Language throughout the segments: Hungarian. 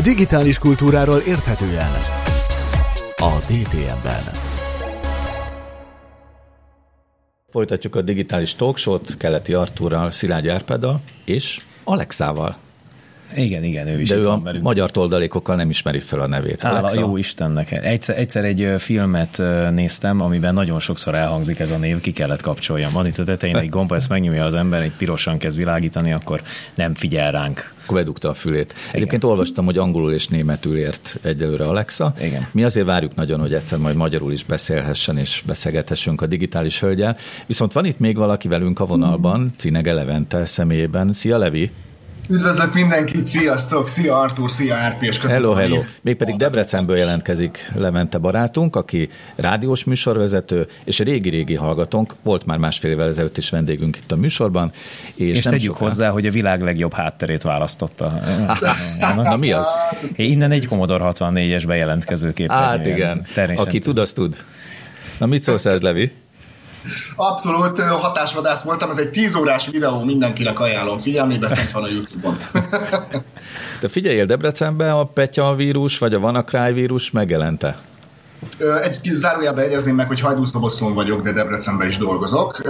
Digitális kultúráról érthetően a DTM-ben. Folytatjuk a digitális talkshow-t Keleti Artúrral, Szilágy Árpáddal és Alexával. Igen, igen, ő is De ő a velünk. magyar toldalékokkal nem ismeri fel a nevét. Hála Alexa. jó Istennek. Egyszer, egyszer egy filmet néztem, amiben nagyon sokszor elhangzik ez a név, ki kellett kapcsoljam. Van itt a tetején egy gomba, ezt megnyomja az ember, egy pirosan kezd világítani, akkor nem figyel ránk. Akkor bedugta a fülét. Egyébként olvastam, hogy angolul és németül ért egyelőre Alexa. Igen. Mi azért várjuk nagyon, hogy egyszer majd magyarul is beszélhessen és beszélgethessünk a digitális hölgyel. Viszont van itt még valaki velünk a vonalban, Cinege Levente személyében. Szia Levi! Üdvözlök mindenkit, sziasztok, szia Artur, szia Árpi, és köszönöm. Hello, hello. Mégpedig Debrecenből jelentkezik Levente barátunk, aki rádiós műsorvezető, és régi-régi hallgatónk, volt már másfél évvel ezelőtt is vendégünk itt a műsorban. És, És nem tegyük soká- hozzá, hogy a világ legjobb hátterét választotta. Na mi az? Innen egy Commodore 64-es bejelentkező képernyő. Hát igen, aki tud, az tud. Na mit szólsz ez, Levi? Abszolút hatásvadász voltam, ez egy 10 órás videó, mindenkinek ajánlom figyelmébe, fent van a Youtube-on. Te figyeljél Debrecenben, a Petya vírus vagy a WannaCry vírus megjelente? Egy zárójelbe egyezném meg, hogy hajdúszoboszlón vagyok, de Debrecenben is dolgozok.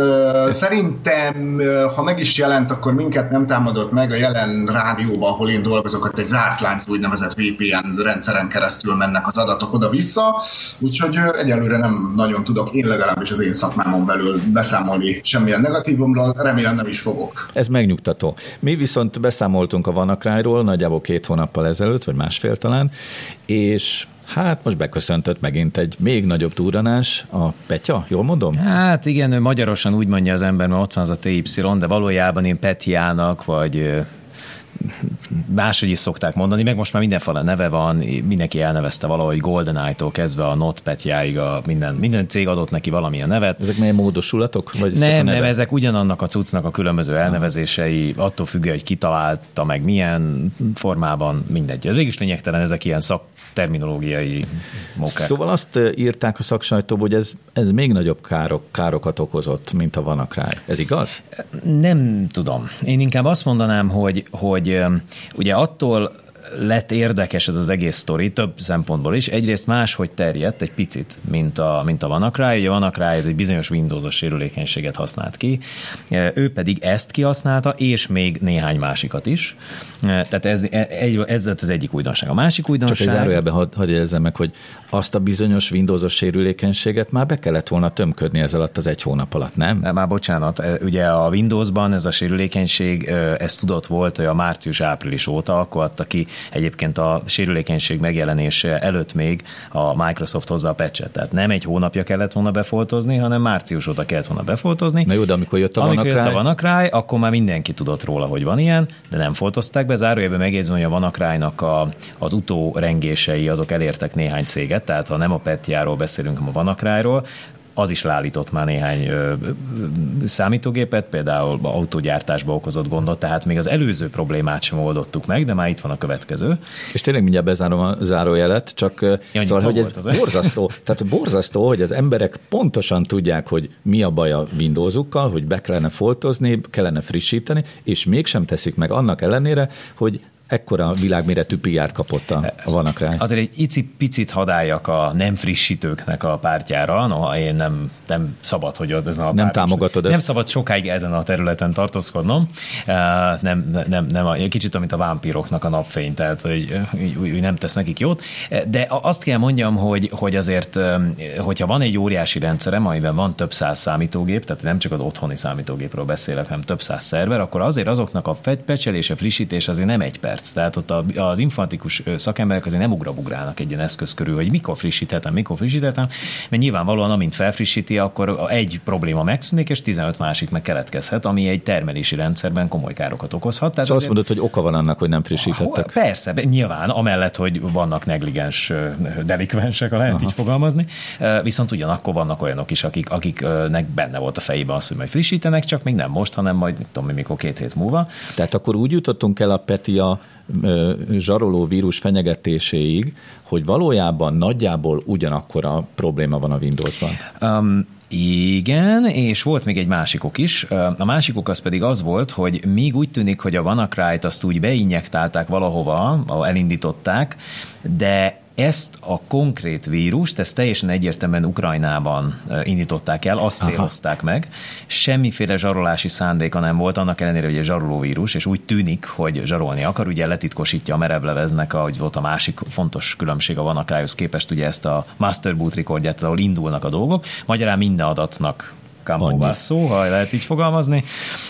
Szerintem, ha meg is jelent, akkor minket nem támadott meg a jelen rádióban, ahol én dolgozok, ott egy zárt lánc úgynevezett VPN rendszeren keresztül mennek az adatok oda-vissza, úgyhogy egyelőre nem nagyon tudok én legalábbis az én szakmámon belül beszámolni semmilyen negatívumról, remélem nem is fogok. Ez megnyugtató. Mi viszont beszámoltunk a WannaCry-ról nagyjából két hónappal ezelőtt, vagy másfél talán, és hát most beköszöntött megint egy még nagyobb túranás, a Petya, jól mondom? Hát igen, ő magyarosan úgy mondja az ember, mert ott van az a TY, de valójában én Petjának, vagy máshogy is szokták mondani, meg most már mindenféle neve van, mindenki elnevezte valahogy GoldenEye-tól kezdve a NotPetjáig, a minden, minden cég adott neki valamilyen nevet. Ezek milyen módosulatok? Vagy Nem, nem, ezek ugyanannak a cuccnak a különböző elnevezései, attól függően, hogy kitalálta meg milyen formában, mindegy. Ez is lényegtelen, ezek ilyen szakterminológiai mókák. Szóval azt ö, írták a szaksajtóban, hogy ez, ez még nagyobb károk, károkat okozott, mint a WannaCry. Ez igaz? Nem tudom. Én inkább azt mondanám, hogy, hogy öm, ugye attól lett érdekes ez az egész sztori, több szempontból is. Egyrészt máshogy terjedt egy picit, mint a, mint a WannaCry. Ugye a WannaCry ez egy bizonyos Windows-os sérülékenységet használt ki. Ő pedig ezt kihasználta, és még néhány másikat is. Tehát ez, egy, ez lett az egyik újdonság. A másik Csak egy újdonság... zárójelben hadd had jelezzem meg, hogy azt a bizonyos Windowsos sérülékenységet már be kellett volna tömködni ez alatt az egy hónap alatt, nem? Nem, Már bocsánat, ugye a Windowsban ez a sérülékenység, ez tudott volt hogy a március-április óta, akkor adta ki egyébként a sérülékenység megjelenése előtt még a Microsoft hozzá a patchet. Tehát nem egy hónapja kellett volna befoltozni, hanem március óta kellett volna befoltozni. Na jó, de amikor jött a Amikor jött a WannaCry, WannaCry, akkor már mindenki tudott róla, hogy van ilyen, de nem foltozták be. Zárójelben megjegyzem, hogy a WannaCry-nak a, az utórengései azok elértek néhány céget, tehát ha nem a Petjáról beszélünk, hanem a WannaCry-ról, az is leállított már néhány ö, ö, számítógépet, például autógyártásba okozott gondot, tehát még az előző problémát sem oldottuk meg, de már itt van a következő. és tényleg mindjárt bezárom a zárójelet, csak ja, nyitó szóval, hogy ez az. borzasztó, tehát borzasztó, hogy az emberek pontosan tudják, hogy mi a baj a Windowsukkal, hogy be kellene foltozni, kellene frissíteni, és mégsem teszik meg annak ellenére, hogy ekkora világméretű piát kapott a, a WannaCry. Azért egy icipicit hadáljak a nem frissítőknek a pártjára, noha én nem, nem szabad, hogy ezen a Nem támogatod Nem ezt? szabad sokáig ezen a területen tartózkodnom. Eh, Nem, nem, nem, egy kicsit, mint a vámpíroknak a napfény, tehát hogy úgy, úgy nem tesz nekik jót. Eh, De azt kell mondjam, hogy, hogy azért, eh, hogyha van egy óriási rendszerem, amiben van több száz számítógép, tehát nem csak az otthoni számítógépről beszélek, hanem több száz szerver, akkor azért azoknak a pecselése, frissítés azért nem egy perc. Tehát ott a- az informatikus szakemberek azért nem ugrabugrálnak egy ilyen eszköz körül, hogy mikor frissíthetem, mikor frissíthetem, mert nyilvánvalóan amint felfrissíti, akkor a- egy probléma megszűnik, és 15 másik meg keletkezhet, ami egy termelési rendszerben komoly károkat okozhat. Tehát Szóval azt azért- mondod, hogy oka van annak, hogy nem frissítettek. Persze, nyilván, amellett, hogy vannak negligens delikvensek, ha lehet Aha. így fogalmazni, viszont ugyanakkor vannak olyanok is, akik, akiknek benne volt a fejében az, hogy majd frissítenek, csak még nem most, hanem majd, tudom, mikor két hét múlva. Tehát akkor úgy jutottunk el a Petia ö, zsaroló vírus fenyegetéséig, hogy valójában nagyjából ugyanakkor a probléma van a Windowsban. Um, Igen, és volt még egy másikok is. A másikok az pedig az volt, hogy még úgy tűnik, hogy a WannaCry-t azt úgy beinjektálták valahova, ahol elindították, de ezt a konkrét vírust, ezt teljesen egyértelműen Ukrajnában indították el, azt Aha. célozták meg. Semmiféle zsarolási szándéka nem volt, annak ellenére, hogy egy zsaroló vírus, és úgy tűnik, hogy zsarolni akar, ugye letitkosítja a merevleveznek, ahogy volt a másik fontos különbség a Vanakályhoz képest, ugye ezt a Master Boot rekordját, ahol indulnak a dolgok. Magyarán minden adatnak Campo szó, ha lehet így fogalmazni.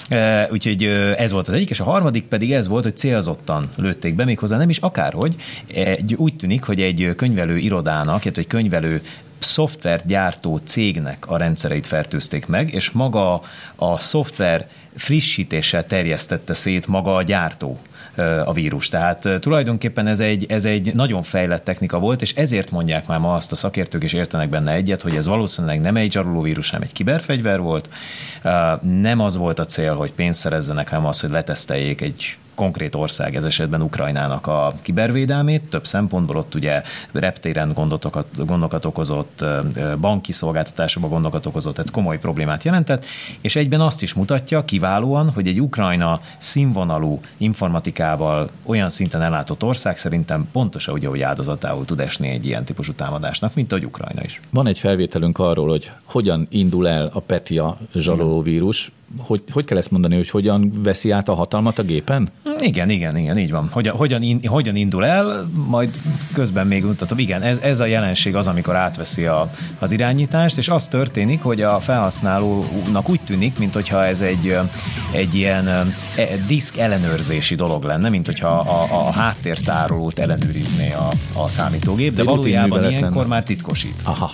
E, úgyhogy ez volt az egyik, és a harmadik pedig ez volt, hogy célzottan lőtték be, méghozzá nem is akárhogy. Egy, úgy tűnik, hogy egy könyvelő irodának, illetve egy könyvelő szoftvergyártó cégnek a rendszereit fertőzték meg, és maga a szoftver frissítéssel terjesztette szét maga a gyártó a vírus. Tehát tulajdonképpen ez egy, ez egy nagyon fejlett technika volt, és ezért mondják már ma azt a szakértők, és értenek benne egyet, hogy ez valószínűleg nem egy vírus, hanem egy kiberfegyver volt. Nem az volt a cél, hogy pénzt szerezzenek, hanem az, hogy leteszteljék egy konkrét ország, ez esetben Ukrajnának a kibervédelmét, több szempontból ott ugye reptéren gondokat, gondokat okozott, banki szolgáltatásokban gondokat okozott, tehát komoly problémát jelentett, és egyben azt is mutatja kiválóan, hogy egy Ukrajna színvonalú informatikával olyan szinten ellátott ország szerintem pontosan ugye, hogy áldozatául tud esni egy ilyen típusú támadásnak, mint ahogy Ukrajna is. Van egy felvételünk arról, hogy hogyan indul el a Petia zsarolóvírus, hogy, hogy kell ezt mondani, hogy hogyan veszi át a hatalmat a gépen? Igen, igen, igen, így van. Hogyan, hogyan, in, hogyan indul el, majd közben még mutatom. Igen, ez, ez a jelenség az, amikor átveszi a, az irányítást, és az történik, hogy a felhasználónak úgy tűnik, mint hogyha ez egy, egy ilyen e, diszk ellenőrzési dolog lenne, mint hogyha a, a, a háttértárolót ellenőrizné a, a számítógép, de valójában ilyenkor már titkosít. Aha.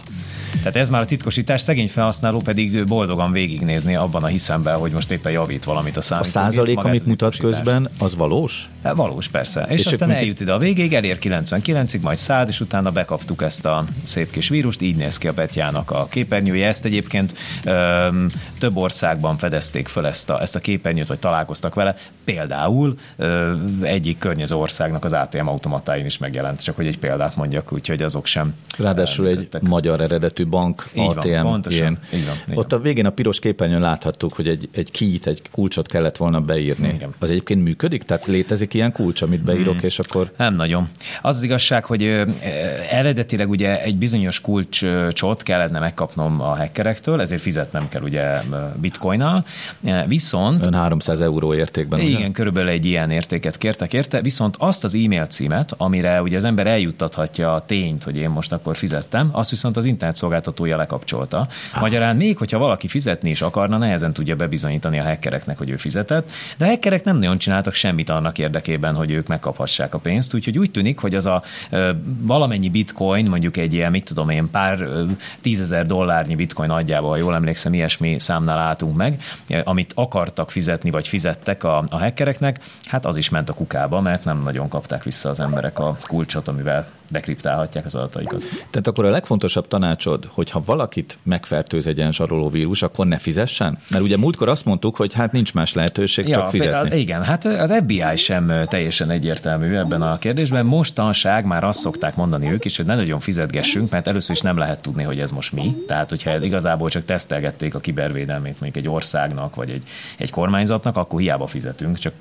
Tehát ez már a titkosítás, szegény felhasználó pedig boldogan végignézni abban a hiszemben, hogy most éppen javít valamit a számítógép. A százalék, amit mutat közben, az valós? Hát valós, persze. És, és aztán eljut ide a végéig, elér 99-ig, majd 100, és utána bekaptuk ezt a szép kis vírust, így néz ki a Betyának a képernyője. Ezt egyébként öm, több országban fedezték föl ezt a, ezt a képernyőt, vagy találkoztak vele. Például öm, egyik környező országnak az ATM automatáin is megjelent, csak hogy egy példát mondjak, úgyhogy azok sem. Ráadásul egy magyar eredetű bank, így ATM. Van, pontosan. Ilyen. Így van, így Ott van. a végén a piros képernyőn láthattuk, hogy egy, egy keyt, egy kulcsot kellett volna beírni. Igen. Az egyébként működik? Tehát létezik ilyen kulcs, amit beírok, hmm. és akkor... Nem nagyon. Az az igazság, hogy ö, eredetileg ugye egy bizonyos kulcsot kellene megkapnom a hackerektől, ezért fizetnem kell ugye bitcoinnal, viszont... Ön 300 euró értékben. Igen, ugye? körülbelül egy ilyen értéket kértek érte, viszont azt az e-mail címet, amire ugye az ember eljuttathatja a tényt, hogy én most akkor fizettem, azt viszont az internet szolgáltatója lekapcsolta. Magyarán még, hogyha valaki fizetni is akarna, nehezen tudja bebizonyítani a hackereknek, hogy ő fizetett, de a hackerek nem nagyon csináltak semmit annak érdekében, hogy ők megkaphassák a pénzt, úgyhogy úgy tűnik, hogy az a valamennyi bitcoin, mondjuk egy ilyen, mit tudom én, pár tízezer dollárnyi bitcoin nagyjából, ha jól emlékszem, ilyesmi számnál álltunk meg, amit akartak fizetni, vagy fizettek a, a hackereknek, hát az is ment a kukába, mert nem nagyon kapták vissza az emberek a kulcsot, amivel dekriptálhatják az adataikat. Tehát akkor a legfontosabb tanácsod, hogy ha valakit megfertőz egy ilyen zsaroló vírus, akkor ne fizessen? Mert ugye múltkor azt mondtuk, hogy hát nincs más lehetőség, ja, csak fizetni. Igen, hát az FBI sem teljesen egyértelmű ebben a kérdésben. Mostanság már azt szokták mondani ők is, hogy ne nagyon fizetgessünk, mert először is nem lehet tudni, hogy ez most mi. Tehát, hogyha igazából csak tesztelgették a kibervédelmét mondjuk egy országnak, vagy egy, egy kormányzatnak, akkor hiába fizetünk, csak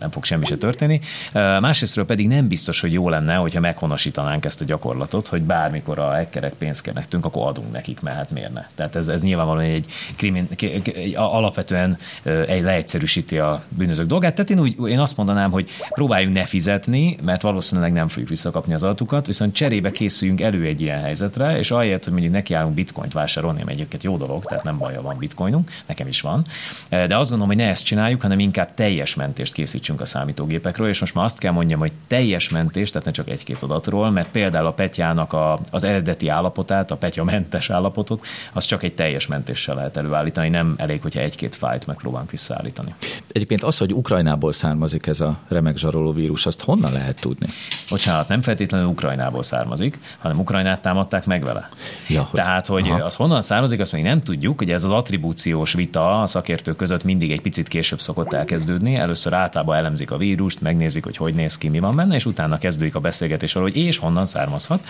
nem fog semmi se történni. Másrésztről pedig nem biztos, hogy jó lenne, hogyha meghonosítanak tartanánk ezt a gyakorlatot, hogy bármikor a hackerek pénzt kérnek tőlünk, akkor adunk nekik, mert hát miért ne? Tehát ez, ez nyilvánvalóan egy, krimin, egy alapvetően egy leegyszerűsíti a bűnözők dolgát. Tehát én, úgy, én azt mondanám, hogy próbáljunk ne fizetni, mert valószínűleg nem fogjuk visszakapni az adatukat, viszont cserébe készüljünk elő egy ilyen helyzetre, és ahelyett, hogy mondjuk nekiállunk bitcoint vásárolni, ami egyébként jó dolog, tehát nem baj, van bitcoinunk, nekem is van. De azt gondolom, hogy ne ezt csináljuk, hanem inkább teljes mentést készítsünk a számítógépekről, és most már azt kell mondjam, hogy teljes mentést, tehát ne csak egy-két adatról, mert például a Petyának a, az eredeti állapotát, a Petya mentes állapotot, az csak egy teljes mentéssel lehet előállítani, nem elég, hogyha egy-két fájt megpróbálunk visszaállítani. Egyébként az, hogy Ukrajnából származik ez a remek zsaroló vírus, azt honnan lehet tudni? Bocsánat, nem feltétlenül Ukrajnából származik, hanem Ukrajnát támadták meg vele. Ja, hogy... Tehát, hogy Aha. az honnan származik, azt még nem tudjuk, hogy ez az attribúciós vita a szakértők között mindig egy picit később szokott elkezdődni. Először általában elemzik a vírust, megnézik, hogy hogy néz ki, mi van benne, és utána kezdődik a beszélgetés arról, hogy és honnan származhat.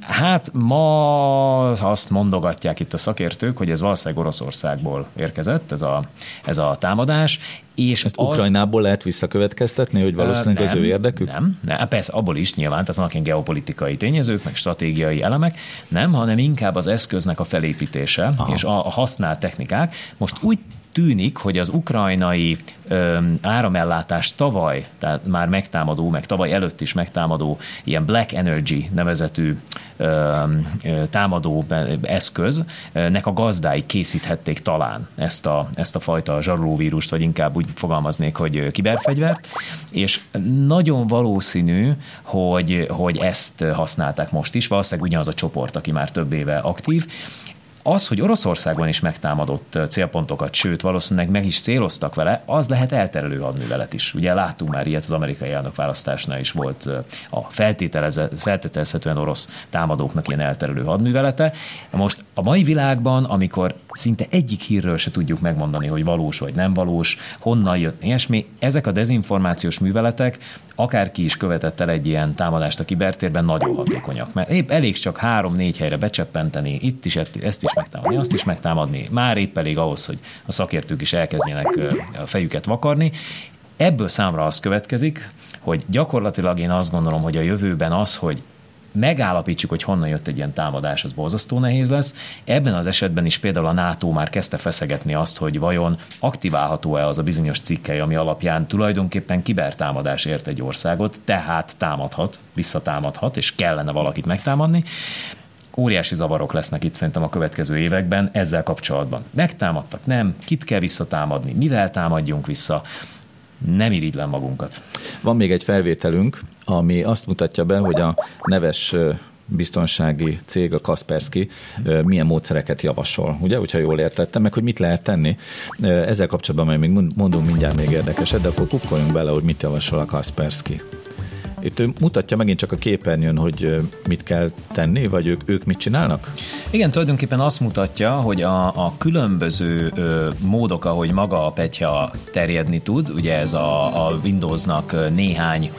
Hát ma azt mondogatják itt a szakértők, hogy ez valószínűleg Oroszországból érkezett, ez a, ez a támadás, és Ezt azt, Ukrajnából lehet visszakövetkeztetni, hogy valószínűleg nem, az ő érdekük? Nem, nem, persze abból is nyilván, tehát vannak ilyen geopolitikai tényezők, meg stratégiai elemek, nem, hanem inkább az eszköznek a felépítése Aha. és a, a használt technikák. Most úgy tűnik, hogy az ukrajnai ö, áramellátás tavaly, tehát már megtámadó, meg tavaly előtt is megtámadó ilyen Black Energy nevezetű támadó eszköznek a gazdái készíthették talán ezt a, ezt a fajta zsarolóvírust, vagy inkább úgy fogalmaznék, hogy kiberfegyvert, és nagyon valószínű, hogy, hogy ezt használták most is, valószínűleg ugyanaz a csoport, aki már több éve aktív, az, hogy Oroszországban is megtámadott célpontokat, sőt, valószínűleg meg is céloztak vele, az lehet elterelő hadművelet is. Ugye láttunk már ilyet az amerikai elnök választásnál is volt a feltételezhetően orosz támadóknak ilyen elterelő hadművelete. Most a mai világban, amikor szinte egyik hírről se tudjuk megmondani, hogy valós vagy nem valós, honnan jött ilyesmi, ezek a dezinformációs műveletek, akárki is követett el egy ilyen támadást a kibertérben, nagyon hatékonyak. Mert épp elég csak három-négy helyre becseppenteni, itt is ezt is is megtámadni, azt is megtámadni. Már épp elég ahhoz, hogy a szakértők is elkezdjenek a fejüket vakarni. Ebből számra az következik, hogy gyakorlatilag én azt gondolom, hogy a jövőben az, hogy megállapítsuk, hogy honnan jött egy ilyen támadás, az borzasztó nehéz lesz. Ebben az esetben is például a NATO már kezdte feszegetni azt, hogy vajon aktiválható-e az a bizonyos cikkely, ami alapján tulajdonképpen kibertámadás ért egy országot, tehát támadhat, visszatámadhat, és kellene valakit megtámadni óriási zavarok lesznek itt szerintem a következő években ezzel kapcsolatban. Megtámadtak, nem, kit kell visszatámadni, mivel támadjunk vissza, nem irigylem magunkat. Van még egy felvételünk, ami azt mutatja be, hogy a neves biztonsági cég, a Kaspersky milyen módszereket javasol, ugye, hogyha jól értettem, meg hogy mit lehet tenni. Ezzel kapcsolatban majd még mondunk mindjárt még érdekeset, de akkor kukkoljunk bele, hogy mit javasol a Kaspersky. Itt ő mutatja megint csak a képernyőn, hogy mit kell tenni, vagy ők, ők mit csinálnak? Igen, tulajdonképpen azt mutatja, hogy a, a különböző ö, módok, ahogy maga a petya terjedni tud, ugye ez a, a Windowsnak néhány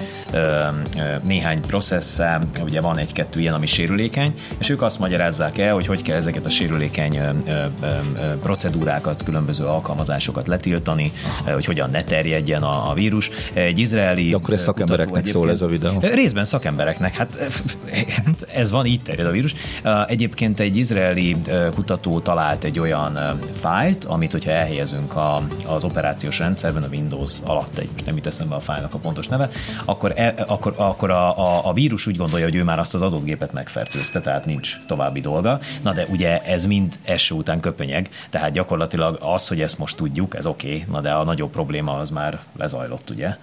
néhány processze, ugye van egy-kettő ilyen, ami sérülékeny, és ők azt magyarázzák el, hogy hogy kell ezeket a sérülékeny procedúrákat, különböző alkalmazásokat letiltani, hogy hogyan ne terjedjen a, a vírus. Egy izraeli... De akkor ez szakembereknek szól ez a videó? Részben szakembereknek, hát, hát ez van, így terjed a vírus. Egyébként egy izraeli kutató talált egy olyan fájlt, amit hogyha elhelyezünk a, az operációs rendszerben, a Windows alatt, egy, nem itt eszembe a fájlnak a pontos neve, akkor, e, akkor, akkor a, a, a vírus úgy gondolja, hogy ő már azt az adott gépet megfertőzte, tehát nincs további dolga. Na de ugye ez mind eső után köpönyeg, tehát gyakorlatilag az, hogy ezt most tudjuk, ez oké, okay, na de a nagyobb probléma az már lezajlott, ugye?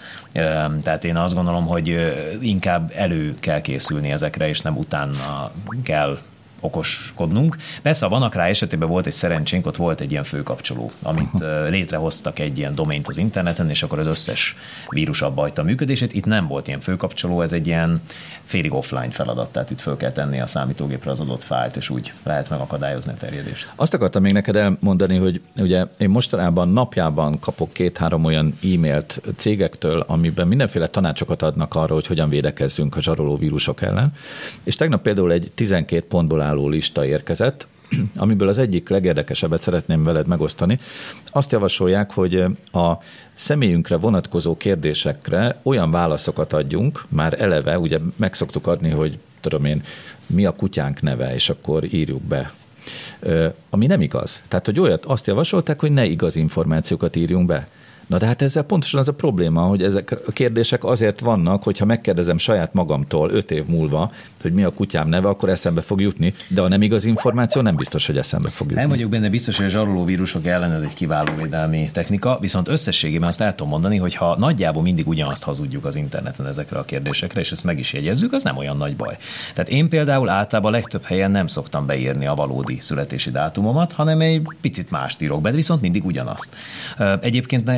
Tehát én azt gondolom, hogy inkább elő kell készülni ezekre, és nem utána kell okoskodnunk. Persze, a vannak rá esetében volt egy szerencsénk, ott volt egy ilyen főkapcsoló, amit létrehoztak egy ilyen domaint az interneten, és akkor az összes vírus abba a működését. Itt nem volt ilyen főkapcsoló, ez egy ilyen félig offline feladat, tehát itt föl kell tenni a számítógépre az adott fájlt, és úgy lehet megakadályozni a terjedést. Azt akartam még neked elmondani, hogy ugye én mostanában napjában kapok két-három olyan e-mailt cégektől, amiben mindenféle tanácsokat adnak arra, hogy hogyan védekezzünk a zsaroló vírusok ellen. És tegnap például egy 12 pontból álló lista érkezett, amiből az egyik legérdekesebbet szeretném veled megosztani. Azt javasolják, hogy a személyünkre vonatkozó kérdésekre olyan válaszokat adjunk, már eleve, ugye megszoktuk adni, hogy tudom én, mi a kutyánk neve, és akkor írjuk be ami nem igaz. Tehát, hogy olyat azt javasolták, hogy ne igaz információkat írjunk be. Na de hát ezzel pontosan az a probléma, hogy ezek a kérdések azért vannak, hogyha megkérdezem saját magamtól öt év múlva, hogy mi a kutyám neve, akkor eszembe fog jutni, de ha nem igaz információ, nem biztos, hogy eszembe fog jutni. Nem vagyok benne biztos, hogy a zsaroló vírusok ellen ez egy kiváló védelmi technika, viszont összességében azt el tudom mondani, hogy ha nagyjából mindig ugyanazt hazudjuk az interneten ezekre a kérdésekre, és ezt meg is jegyezzük, az nem olyan nagy baj. Tehát én például általában legtöbb helyen nem szoktam beírni a valódi születési dátumomat, hanem egy picit mást írok be, viszont mindig ugyanazt. Egyébként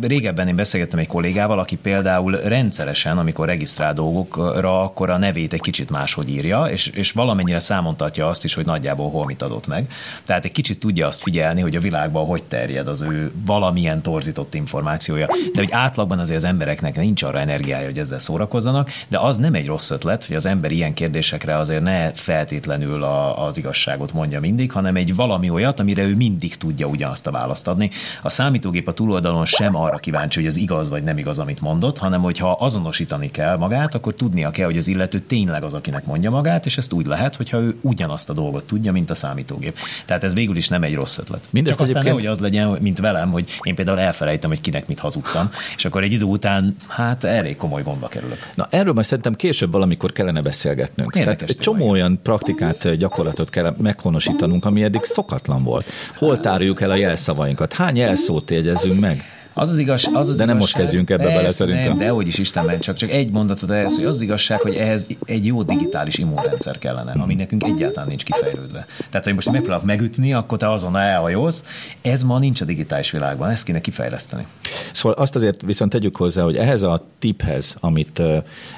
régebben én beszélgettem egy kollégával, aki például rendszeresen, amikor regisztrál dolgokra, akkor a nevét egy kicsit máshogy írja, és, és valamennyire számon tartja azt is, hogy nagyjából hol mit adott meg. Tehát egy kicsit tudja azt figyelni, hogy a világban hogy terjed az ő valamilyen torzított információja. De hogy átlagban azért az embereknek nincs arra energiája, hogy ezzel szórakozzanak, de az nem egy rossz ötlet, hogy az ember ilyen kérdésekre azért ne feltétlenül a, az igazságot mondja mindig, hanem egy valami olyat, amire ő mindig tudja ugyanazt a választ adni. A számítógép a túloldalon sem arra kíváncsi, hogy az igaz vagy nem igaz, amit mondott, hanem hogyha azonosítani kell magát, akkor tudnia kell, hogy az illető tényleg az, akinek mondja magát, és ezt úgy lehet, hogyha ő ugyanazt a dolgot tudja, mint a számítógép. Tehát ez végül is nem egy rossz ötlet. Mindezt Csak aztán egyébként... nehogy az legyen, mint velem, hogy én például elfelejtem, hogy kinek mit hazudtam, és akkor egy idő után hát elég komoly gondba kerülök. Na erről majd szerintem később valamikor kellene beszélgetnünk. Tehát egy csomó olyan praktikát, gyakorlatot kell meghonosítanunk, ami eddig szokatlan volt. Hol tárjuk el a jelszavainkat? Hány jelszót jegyezünk meg? Az az igaz, az az De nem most kezdjünk ebbe bele szerintem. Nem, de hogy is Istenben, csak, csak egy mondatot ehhez, hogy az, az igazság, hogy ehhez egy jó digitális immunrendszer kellene, ami nekünk egyáltalán nincs kifejlődve. Tehát, hogy most megpróbálok megütni, akkor te azonnal elhajolsz. Ez ma nincs a digitális világban, ezt kéne kifejleszteni. Szóval azt azért viszont tegyük hozzá, hogy ehhez a tiphez, amit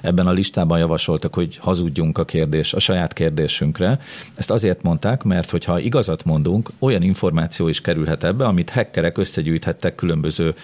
ebben a listában javasoltak, hogy hazudjunk a kérdés, a saját kérdésünkre, ezt azért mondták, mert hogyha igazat mondunk, olyan információ is kerülhet ebbe, amit hackerek összegyűjthettek különböző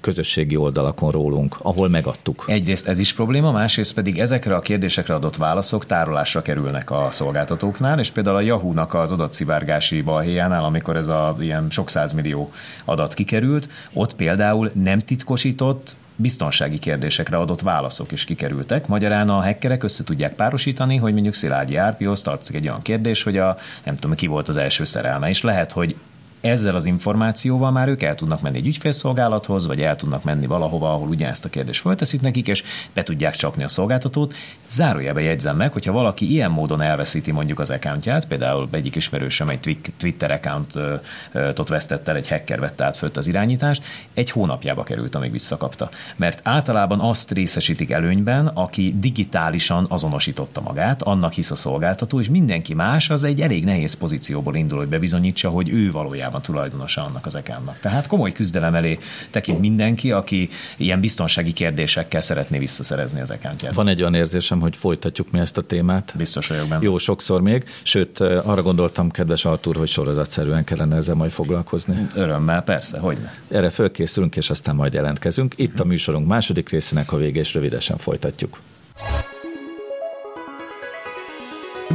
közösségi oldalakon rólunk, ahol megadtuk. Egyrészt ez is probléma, másrészt pedig ezekre a kérdésekre adott válaszok tárolásra kerülnek a szolgáltatóknál, és például a Yahoo-nak az adatszivárgási balhéjánál, amikor ez a ilyen sok százmillió adat kikerült, ott például nem titkosított biztonsági kérdésekre adott válaszok is kikerültek. Magyarán a hackerek össze tudják párosítani, hogy mondjuk Szilágyi Árpihoz tartozik egy olyan kérdés, hogy a nem tudom, ki volt az első szerelme, és lehet, hogy ezzel az információval már ők el tudnak menni egy ügyfélszolgálathoz, vagy el tudnak menni valahova, ahol ugyanezt a kérdést fölteszik nekik, és be tudják csapni a szolgáltatót. Zárójelbe jegyzem meg, hogyha valaki ilyen módon elveszíti mondjuk az accountját, például egyik ismerősöm egy Twitter accountot vesztett el, egy hacker vette át fölt az irányítást, egy hónapjába került, amíg visszakapta. Mert általában azt részesítik előnyben, aki digitálisan azonosította magát, annak hisz a szolgáltató, és mindenki más az egy elég nehéz pozícióból indul, hogy bebizonyítsa, hogy ő valójában a tulajdonosa annak az ekánnak. Tehát komoly küzdelem elé tekint mindenki, aki ilyen biztonsági kérdésekkel szeretné visszaszerezni az ekántját. Van egy olyan érzésem, hogy folytatjuk mi ezt a témát. Biztos vagyok benne. Jó, sokszor még. Sőt, arra gondoltam, kedves Artur, hogy sorozatszerűen kellene ezzel majd foglalkozni. Örömmel, persze, hogy ne. Erre fölkészülünk, és aztán majd jelentkezünk. Itt a műsorunk második részének a vége, és rövidesen folytatjuk.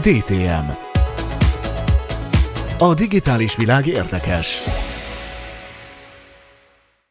DTM a digitális világ érdekes.